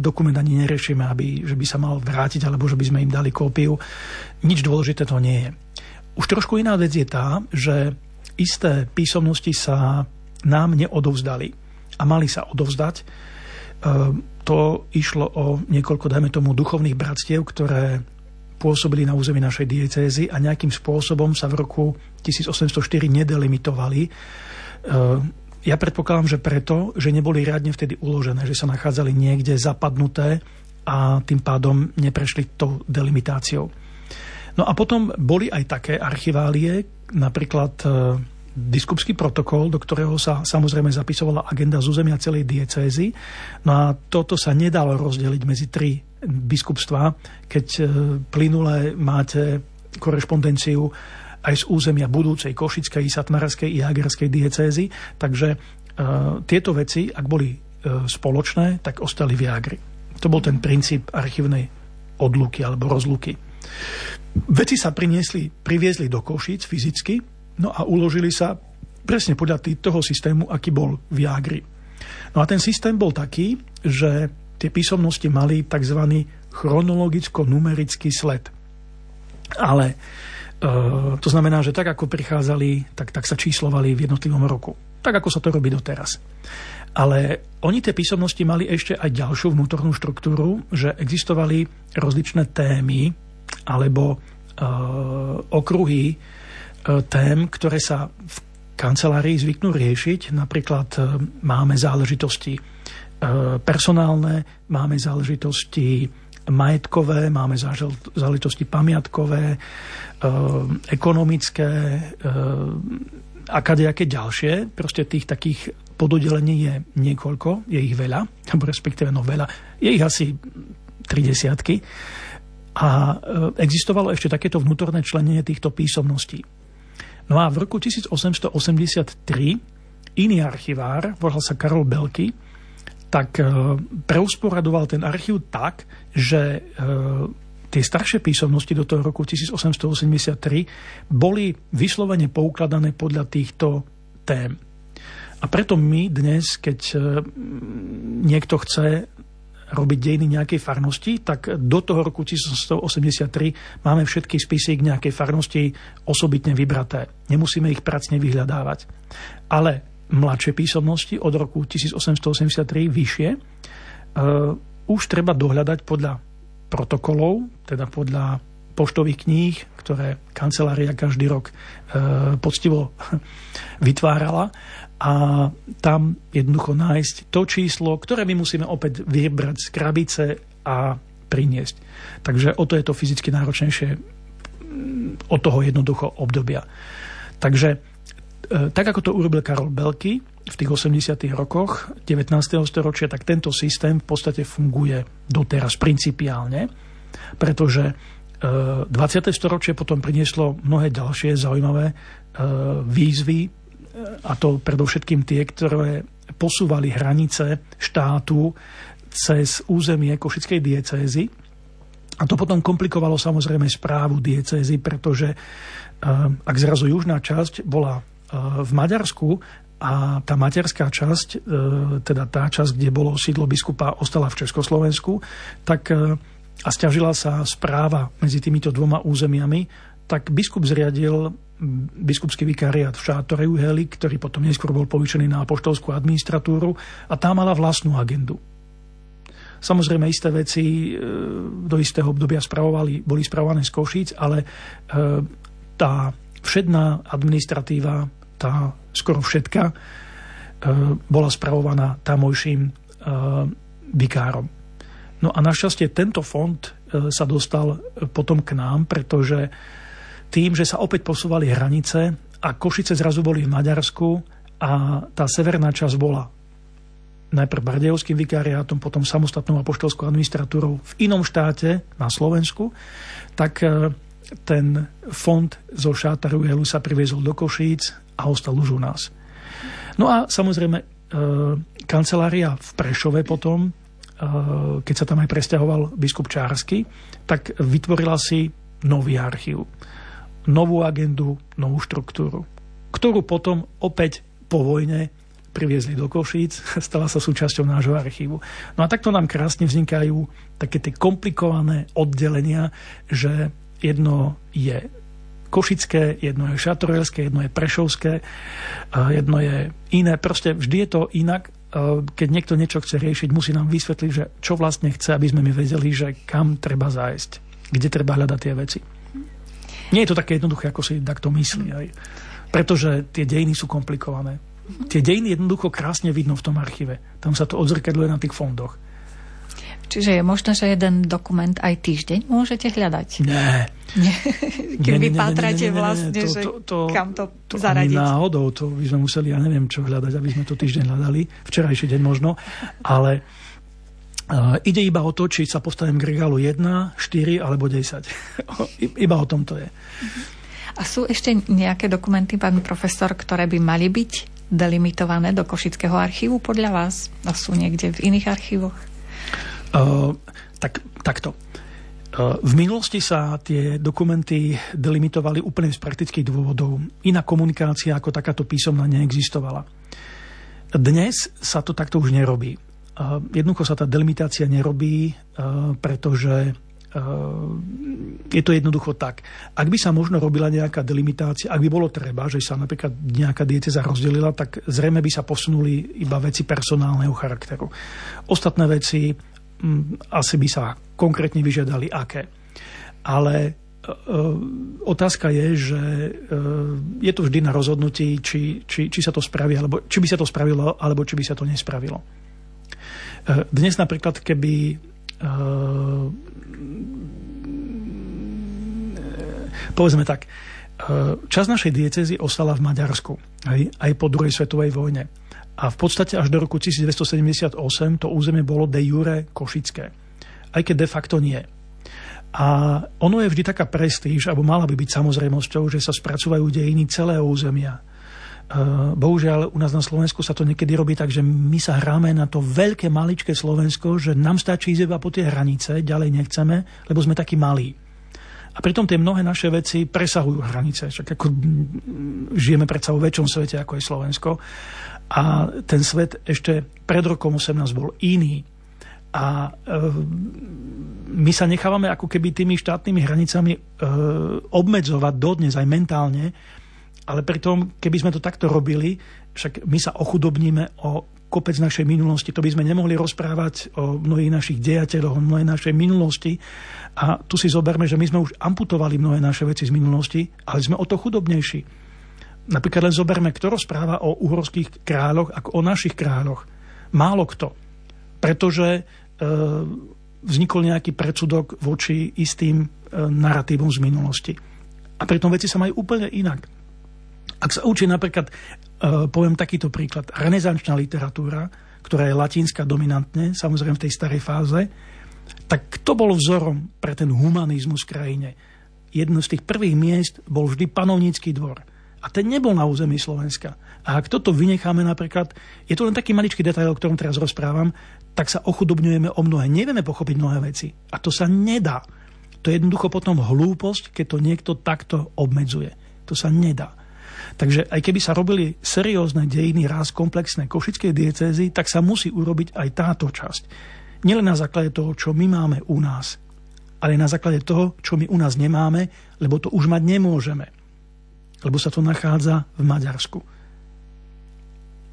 dokument ani neriešime, aby, že by sa mal vrátiť, alebo že by sme im dali kópiu. Nič dôležité to nie je. Už trošku iná vec je tá, že isté písomnosti sa nám neodovzdali a mali sa odovzdať. E, to išlo o niekoľko, dajme tomu, duchovných bratstiev, ktoré pôsobili na území našej diecézy a nejakým spôsobom sa v roku 1804 nedelimitovali. E, ja predpokladám, že preto, že neboli riadne vtedy uložené, že sa nachádzali niekde zapadnuté a tým pádom neprešli tou delimitáciou. No a potom boli aj také archiválie, napríklad e, biskupský protokol, do ktorého sa samozrejme zapisovala agenda z územia celej diecézy. No a toto sa nedalo rozdeliť medzi tri biskupstva, keď e, plynule máte korešpondenciu aj z územia budúcej Košickej, Satmarskej i Jagerskej diecézy. Takže uh, tieto veci, ak boli spoločné, tak ostali v Jagri. To bol ten princíp archívnej odluky alebo rozluky. Veci sa priniesli, priviezli do Košíc fyzicky, no a uložili sa presne podľa toho systému, aký bol v Jagri. No a ten systém bol taký, že tie písomnosti mali tzv. chronologicko-numerický sled. Ale e, to znamená, že tak ako prichádzali, tak, tak sa číslovali v jednotlivom roku. Tak ako sa to robí doteraz. Ale oni tie písomnosti mali ešte aj ďalšiu vnútornú štruktúru, že existovali rozličné témy alebo e, okruhy e, tém, ktoré sa v kancelárii zvyknú riešiť. Napríklad e, máme záležitosti personálne, máme záležitosti majetkové, máme záležitosti pamiatkové, ekonomické, a kadejaké ďalšie. Proste tých takých pododelení je niekoľko, je ich veľa, alebo respektíve no veľa, je ich asi tri desiatky. A e, existovalo ešte takéto vnútorné členenie týchto písomností. No a v roku 1883 iný archivár, volal sa Karol Belky, tak e, preusporadoval ten archív tak, že e, tie staršie písomnosti do toho roku 1883 boli vyslovene poukladané podľa týchto tém. A preto my dnes, keď niekto chce robiť dejiny nejakej farnosti, tak do toho roku 1883 máme všetky spisy k nejakej farnosti osobitne vybraté. Nemusíme ich pracne vyhľadávať. Ale mladšie písomnosti od roku 1883 vyššie uh, už treba dohľadať podľa protokolov, teda podľa poštových kníh, ktoré kancelária každý rok e, poctivo vytvárala a tam jednoducho nájsť to číslo, ktoré my musíme opäť vybrať z krabice a priniesť. Takže o to je to fyzicky náročnejšie mm, od toho jednoducho obdobia. Takže e, tak ako to urobil Karol Belky v tých 80. rokoch 19. storočia, tak tento systém v podstate funguje doteraz principiálne, pretože 20. E, storočie potom prinieslo mnohé ďalšie zaujímavé e, výzvy, a to predovšetkým tie, ktoré posúvali hranice štátu cez územie Košickej diecézy. A to potom komplikovalo samozrejme správu diecézy, pretože ak zrazu južná časť bola v Maďarsku a tá materská časť, e, teda tá časť, kde bolo sídlo biskupa, ostala v Československu, tak a stiažila sa správa medzi týmito dvoma územiami, tak biskup zriadil biskupský vikariát v Šátore Uheli, ktorý potom neskôr bol povýšený na apoštolskú administratúru a tá mala vlastnú agendu. Samozrejme, isté veci e, do istého obdobia spravovali, boli spravované z Košíc, ale tá všedná administratíva tá skoro všetka, e, bola spravovaná tamojším e, vikárom. No a našťastie tento fond e, sa dostal potom k nám, pretože tým, že sa opäť posúvali hranice a Košice zrazu boli v Maďarsku a tá severná časť bola najprv Bardejovským vikariátom, potom samostatnou apoštolskou administratúrou v inom štáte na Slovensku, tak ten fond zo Šátaru sa priviezol do Košíc a ostal už u nás. No a samozrejme, e, kancelária v Prešove potom, e, keď sa tam aj presťahoval biskup Čársky, tak vytvorila si nový archív. Novú agendu, novú štruktúru, ktorú potom opäť po vojne priviezli do Košíc, stala sa súčasťou nášho archívu. No a takto nám krásne vznikajú také tie komplikované oddelenia, že jedno je košické, jedno je šatorelské, jedno je prešovské, jedno je iné. Proste vždy je to inak. Keď niekto niečo chce riešiť, musí nám vysvetliť, že čo vlastne chce, aby sme my vedeli, že kam treba zájsť, kde treba hľadať tie veci. Nie je to také jednoduché, ako si takto myslí. Aj. Pretože tie dejiny sú komplikované. Tie dejiny jednoducho krásne vidno v tom archíve. Tam sa to odzrkadluje na tých fondoch. Čiže je možné, že jeden dokument aj týždeň môžete hľadať? Nie. Keď vy pátrate vlastne, to, že to, to, kam to, to zaradiť. Náhodou, to by sme museli, ja neviem, čo hľadať, aby sme to týždeň hľadali. Včerajší deň možno. Ale ide iba o to, či sa postavím k regálu 1, 4 alebo 10. iba o tom to je. A sú ešte nejaké dokumenty, pán profesor, ktoré by mali byť delimitované do Košického archívu podľa vás? A sú niekde v iných archívoch? Uh, tak, takto. Uh, v minulosti sa tie dokumenty delimitovali úplne z praktických dôvodov. Iná komunikácia ako takáto písomná neexistovala. Dnes sa to takto už nerobí. Uh, jednoducho sa tá delimitácia nerobí, pretože je to jednoducho tak. Ak by sa možno robila nejaká delimitácia, ak by bolo treba, že sa napríklad nejaká dieceza rozdelila, tak zrejme by sa posunuli iba veci personálneho charakteru. Ostatné veci m, asi by sa konkrétne vyžiadali aké. Ale otázka je, že je to vždy na rozhodnutí, či, či, či sa to spraví, alebo či by sa to spravilo, alebo či by sa to nespravilo. E, dnes napríklad, keby povedzme tak, časť našej diecezy ostala v Maďarsku, aj, aj po druhej svetovej vojne. A v podstate až do roku 1978 to územie bolo de jure košické. Aj keď de facto nie. A ono je vždy taká prestíž, alebo mala by byť samozrejmosťou, že sa spracúvajú dejiny celého územia. Bohužiaľ, u nás na Slovensku sa to niekedy robí tak, že my sa hráme na to veľké, maličké Slovensko, že nám stačí ísť iba po tie hranice, ďalej nechceme, lebo sme takí malí. A pritom tie mnohé naše veci presahujú hranice. Však ako žijeme predsa vo väčšom svete, ako je Slovensko. A ten svet ešte pred rokom 18 bol iný. A e, my sa nechávame ako keby tými štátnymi hranicami e, obmedzovať dodnes aj mentálne, ale pritom, keby sme to takto robili, však my sa ochudobníme o kopec našej minulosti. To by sme nemohli rozprávať o mnohých našich dejateľoch, o mnohej našej minulosti. A tu si zoberme, že my sme už amputovali mnohé naše veci z minulosti, ale sme o to chudobnejší. Napríklad len zoberme, kto rozpráva o uhorských kráľoch ako o našich kráľoch. Málo kto. Pretože e, vznikol nejaký predsudok voči istým e, narratívom z minulosti. A pritom veci sa majú úplne inak. Ak sa učí napríklad Eh, poviem takýto príklad. Renesančná literatúra, ktorá je latínska dominantne, samozrejme v tej starej fáze, tak kto bol vzorom pre ten humanizmus v krajine? Jedno z tých prvých miest bol vždy panovnícky dvor. A ten nebol na území Slovenska. A ak toto vynecháme napríklad, je to len taký maličký detail, o ktorom teraz rozprávam, tak sa ochudobňujeme o mnohé. Nevieme pochopiť mnohé veci. A to sa nedá. To je jednoducho potom hlúposť, keď to niekto takto obmedzuje. To sa nedá. Takže aj keby sa robili seriózne dejiny raz komplexné košickej diecézy, tak sa musí urobiť aj táto časť. Nielen na základe toho, čo my máme u nás, ale na základe toho, čo my u nás nemáme, lebo to už mať nemôžeme. Lebo sa to nachádza v Maďarsku.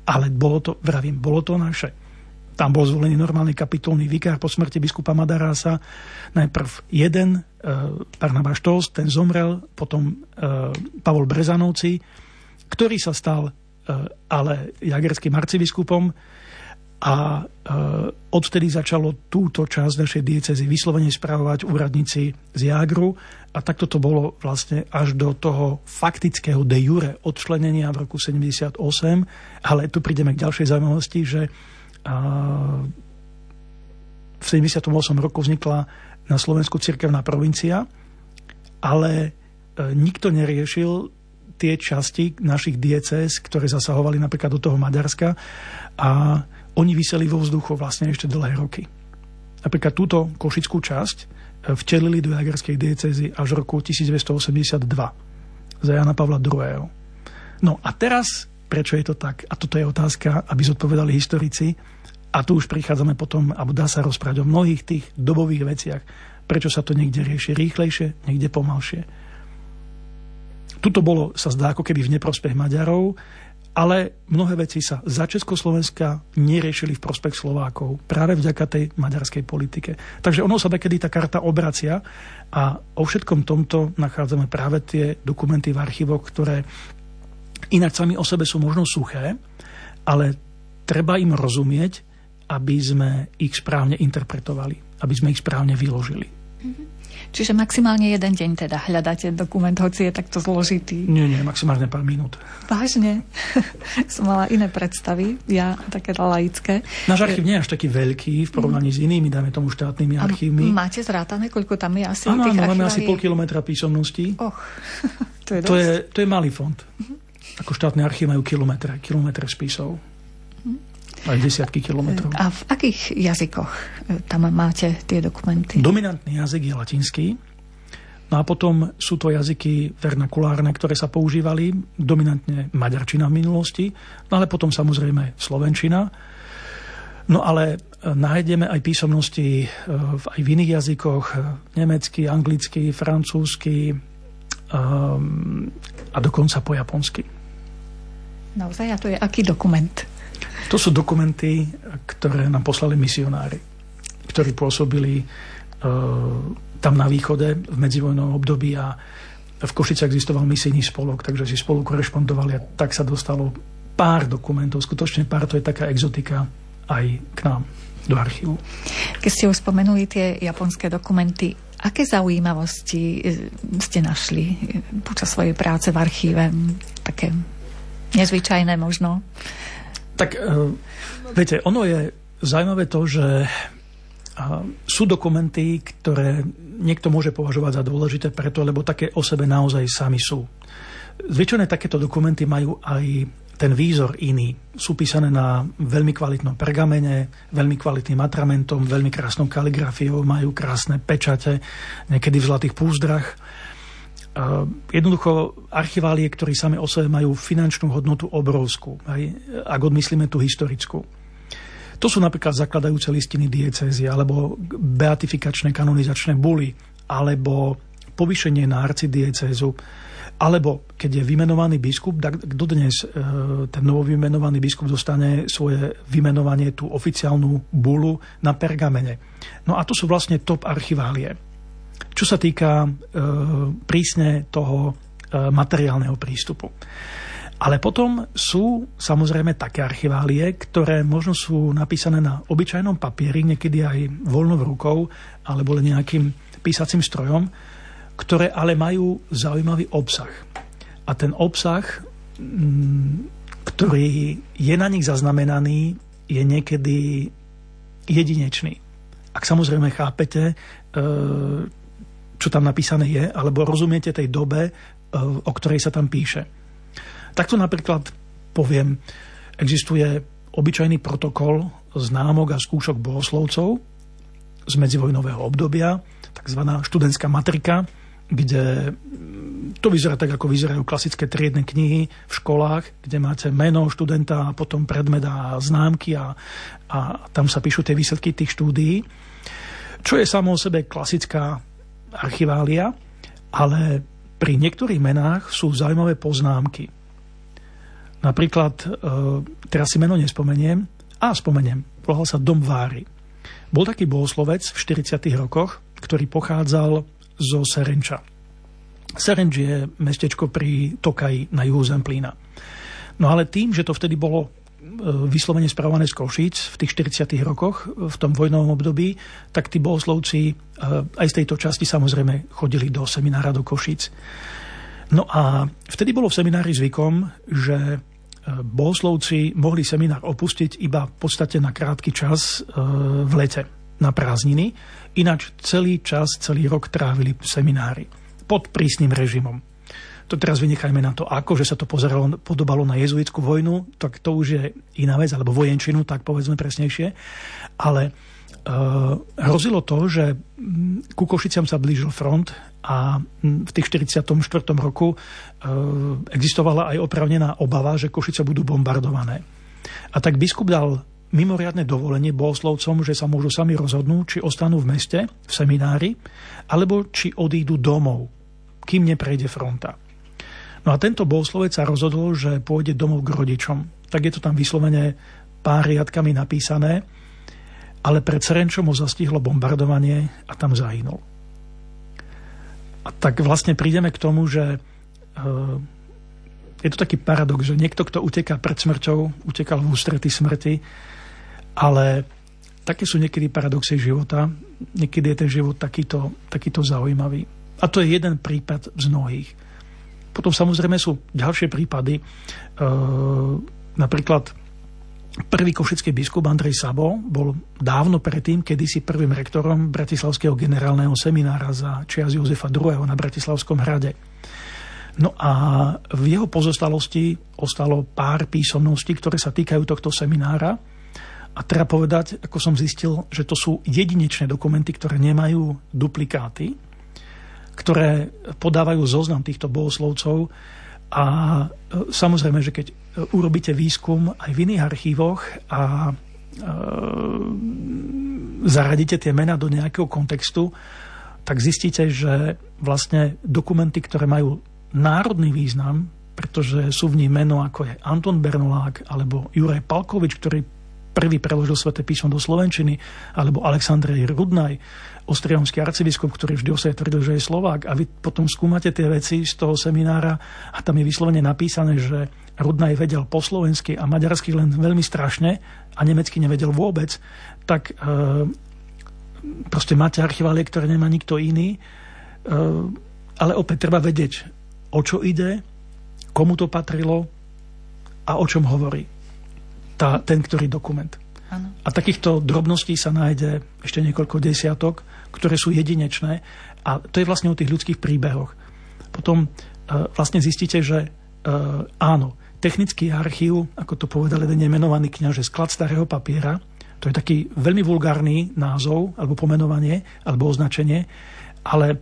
Ale bolo to, vravím, bolo to naše. Tam bol zvolený normálny kapitolný vikár po smrti biskupa Madarása. Najprv jeden, e, Barnabáš Štolz, ten zomrel, potom e, Pavol Brezanovci, ktorý sa stal e, ale jagerským arcibiskupom. A e, odtedy začalo túto časť našej diecezy vyslovene správovať úradníci z Jágru. A takto to bolo vlastne až do toho faktického de jure odčlenenia v roku 78, ale tu prídeme k ďalšej zaujímavosti, že v 78 roku vznikla na Slovensku cirkevná provincia, ale e, nikto neriešil tie časti našich diecéz, ktoré zasahovali napríklad do toho Maďarska a oni vyseli vo vzduchu vlastne ešte dlhé roky. Napríklad túto košickú časť e, vtelili do jagerskej diecézy až v roku 1282 za Jana Pavla II. No a teraz, prečo je to tak? A toto je otázka, aby zodpovedali historici. A tu už prichádzame potom, a dá sa rozprávať o mnohých tých dobových veciach. Prečo sa to niekde rieši rýchlejšie, niekde pomalšie Tuto bolo, sa zdá, ako keby v neprospech Maďarov, ale mnohé veci sa za Československa neriešili v prospech Slovákov práve vďaka tej maďarskej politike. Takže ono sa kedy tá karta obracia a o všetkom tomto nachádzame práve tie dokumenty v archívoch, ktoré inak sami o sebe sú možno suché, ale treba im rozumieť, aby sme ich správne interpretovali, aby sme ich správne vyložili. Mm-hmm. Čiže maximálne jeden deň teda hľadáte dokument, hoci je takto zložitý. Nie, nie, maximálne pár minút. Vážne? Som mala iné predstavy, ja také laické. Náš archív nie je až taký veľký v porovnaní mm. s inými, dáme tomu štátnymi archívmi. Máte zrátané, koľko tam je asi Áno, máme asi pol kilometra písomností. Och, to je to je, to je malý fond. Mm-hmm. Ako štátne archív majú kilometre, kilometre spisov. Aj desiatky kilometrov. A v akých jazykoch e, tam máte tie dokumenty? Dominantný jazyk je latinský. No a potom sú to jazyky vernakulárne, ktoré sa používali, dominantne maďarčina v minulosti, no ale potom samozrejme slovenčina. No ale e, nájdeme aj písomnosti e, aj v iných jazykoch, nemecky, anglicky, francúzsky a dokonca po japonsky. Naozaj, a to je aký dokument? To sú dokumenty, ktoré nám poslali misionári, ktorí pôsobili uh, tam na východe v medzivojnovom období a v Košice existoval misijný spolok, takže si spolu korešpondovali a tak sa dostalo pár dokumentov, skutočne pár, to je taká exotika aj k nám do archívu. Keď ste už spomenuli tie japonské dokumenty, aké zaujímavosti e, ste našli e, počas svojej práce v archíve? Také nezvyčajné možno? Tak uh, viete, ono je zaujímavé to, že uh, sú dokumenty, ktoré niekto môže považovať za dôležité preto, lebo také o sebe naozaj sami sú. Zvyčajne takéto dokumenty majú aj ten výzor iný. Sú písané na veľmi kvalitnom pergamene, veľmi kvalitným atramentom, veľmi krásnou kaligrafiou, majú krásne pečate, niekedy v zlatých púzdrach jednoducho archiválie, ktorí sami o sebe majú finančnú hodnotu obrovskú, aj, ak odmyslíme tú historickú. To sú napríklad zakladajúce listiny diecézy, alebo beatifikačné kanonizačné buly, alebo povýšenie na arcidiecézu, alebo keď je vymenovaný biskup, tak dodnes e, ten novovymenovaný biskup dostane svoje vymenovanie, tú oficiálnu bulu na pergamene. No a to sú vlastne top archiválie čo sa týka e, prísne toho e, materiálneho prístupu. Ale potom sú samozrejme také archiválie, ktoré možno sú napísané na obyčajnom papieri, niekedy aj voľnou rukou, alebo len nejakým písacím strojom, ktoré ale majú zaujímavý obsah. A ten obsah, mm, ktorý je na nich zaznamenaný, je niekedy jedinečný. Ak samozrejme chápete, e, čo tam napísané je, alebo rozumiete tej dobe, e, o ktorej sa tam píše. Takto napríklad poviem, existuje obyčajný protokol známok a skúšok bohoslovcov z medzivojnového obdobia, tzv. študentská matrika, kde mm, to vyzerá tak, ako vyzerajú klasické triedne knihy v školách, kde máte meno študenta a potom predmet a známky a, a tam sa píšu tie výsledky tých štúdií. Čo je samo o sebe klasická archivália, ale pri niektorých menách sú zaujímavé poznámky. Napríklad, e, teraz si meno nespomeniem, a spomeniem, volal sa Dom Váry. Bol taký bohoslovec v 40. rokoch, ktorý pochádzal zo Serenča. Serenč je mestečko pri Tokaji na juhu Zemplína. No ale tým, že to vtedy bolo vyslovene správované z Košíc v tých 40. rokoch, v tom vojnovom období, tak tí bohoslovci e, aj z tejto časti samozrejme chodili do seminára do Košíc. No a vtedy bolo v seminári zvykom, že e, bohoslovci mohli seminár opustiť iba v podstate na krátky čas v lete, na prázdniny. Ináč celý čas, celý rok trávili seminári pod prísnym režimom to teraz vynechajme na to, ako, že sa to pozeralo, podobalo na jezuitskú vojnu, tak to už je iná vec, alebo vojenčinu, tak povedzme presnejšie. Ale uh, hrozilo to, že mm, ku Košiciam sa blížil front a mm, v tých 44. roku uh, existovala aj opravnená obava, že Košice budú bombardované. A tak biskup dal mimoriadne dovolenie bohoslovcom, že sa môžu sami rozhodnúť, či ostanú v meste, v seminári, alebo či odídu domov, kým neprejde fronta. No a tento bohoslovec sa rozhodol, že pôjde domov k rodičom. Tak je to tam vyslovene pár riadkami napísané, ale pred Serenčom ho zastihlo bombardovanie a tam zahynul. A tak vlastne prídeme k tomu, že e, je to taký paradox, že niekto, kto uteká pred smrťou, utekal v ústrety smrti, ale také sú niekedy paradoxy života. Niekedy je ten život takýto, takýto zaujímavý. A to je jeden prípad z mnohých. Potom samozrejme sú ďalšie prípady. E, napríklad prvý košický biskup Andrej Sabo bol dávno predtým, kedysi prvým rektorom Bratislavského generálneho seminára za čias Jozefa II. na Bratislavskom hrade. No a v jeho pozostalosti ostalo pár písomností, ktoré sa týkajú tohto seminára. A treba povedať, ako som zistil, že to sú jedinečné dokumenty, ktoré nemajú duplikáty, ktoré podávajú zoznam týchto bohoslovcov. A e, samozrejme, že keď urobíte výskum aj v iných archívoch a e, zaradíte tie mená do nejakého kontextu, tak zistíte, že vlastne dokumenty, ktoré majú národný význam, pretože sú v nich meno ako je Anton Bernolák alebo Juraj Palkovič, ktorý prvý preložil sveté písmo do Slovenčiny, alebo Aleksandrej Rudnaj, ostriomský arcibiskup, ktorý vždy o tvrdil, že je Slovák. A vy potom skúmate tie veci z toho seminára a tam je vyslovene napísané, že Rudnaj vedel po slovensky a maďarsky len veľmi strašne a nemecky nevedel vôbec, tak e, proste máte archiválie, ktoré nemá nikto iný. E, ale opäť treba vedieť, o čo ide, komu to patrilo a o čom hovorí tá, ten ktorý dokument. A takýchto drobností sa nájde ešte niekoľko desiatok, ktoré sú jedinečné a to je vlastne o tých ľudských príbehoch. Potom e, vlastne zistíte, že e, áno, technický archív, ako to povedal jeden nemenovaný kňaž, sklad starého papiera, to je taký veľmi vulgárny názov, alebo pomenovanie, alebo označenie, ale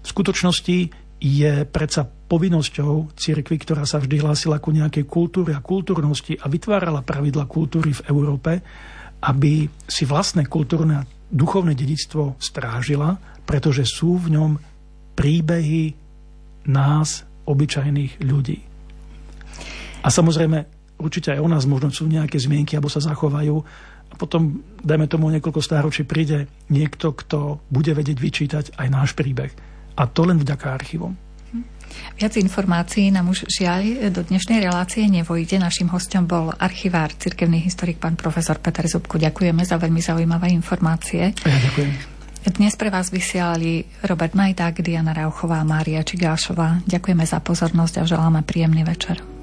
v skutočnosti je predsa povinnosťou cirkvi, ktorá sa vždy hlásila ku nejakej kultúre a kultúrnosti a vytvárala pravidla kultúry v Európe, aby si vlastné kultúrne a duchovné dedictvo strážila, pretože sú v ňom príbehy nás, obyčajných ľudí. A samozrejme, určite aj o nás možno sú nejaké zmienky, alebo sa zachovajú. A potom, dajme tomu niekoľko stáročí, príde niekto, kto bude vedieť vyčítať aj náš príbeh a to len vďaka archívom. Viac informácií nám už žiaľ do dnešnej relácie nevojde. Našim hostom bol archivár, cirkevný historik, pán profesor Peter Zubku. Ďakujeme za veľmi zaujímavé informácie. Ja ďakujem. Dnes pre vás vysielali Robert Majdák, Diana Rauchová a Mária Čigášová. Ďakujeme za pozornosť a želáme príjemný večer.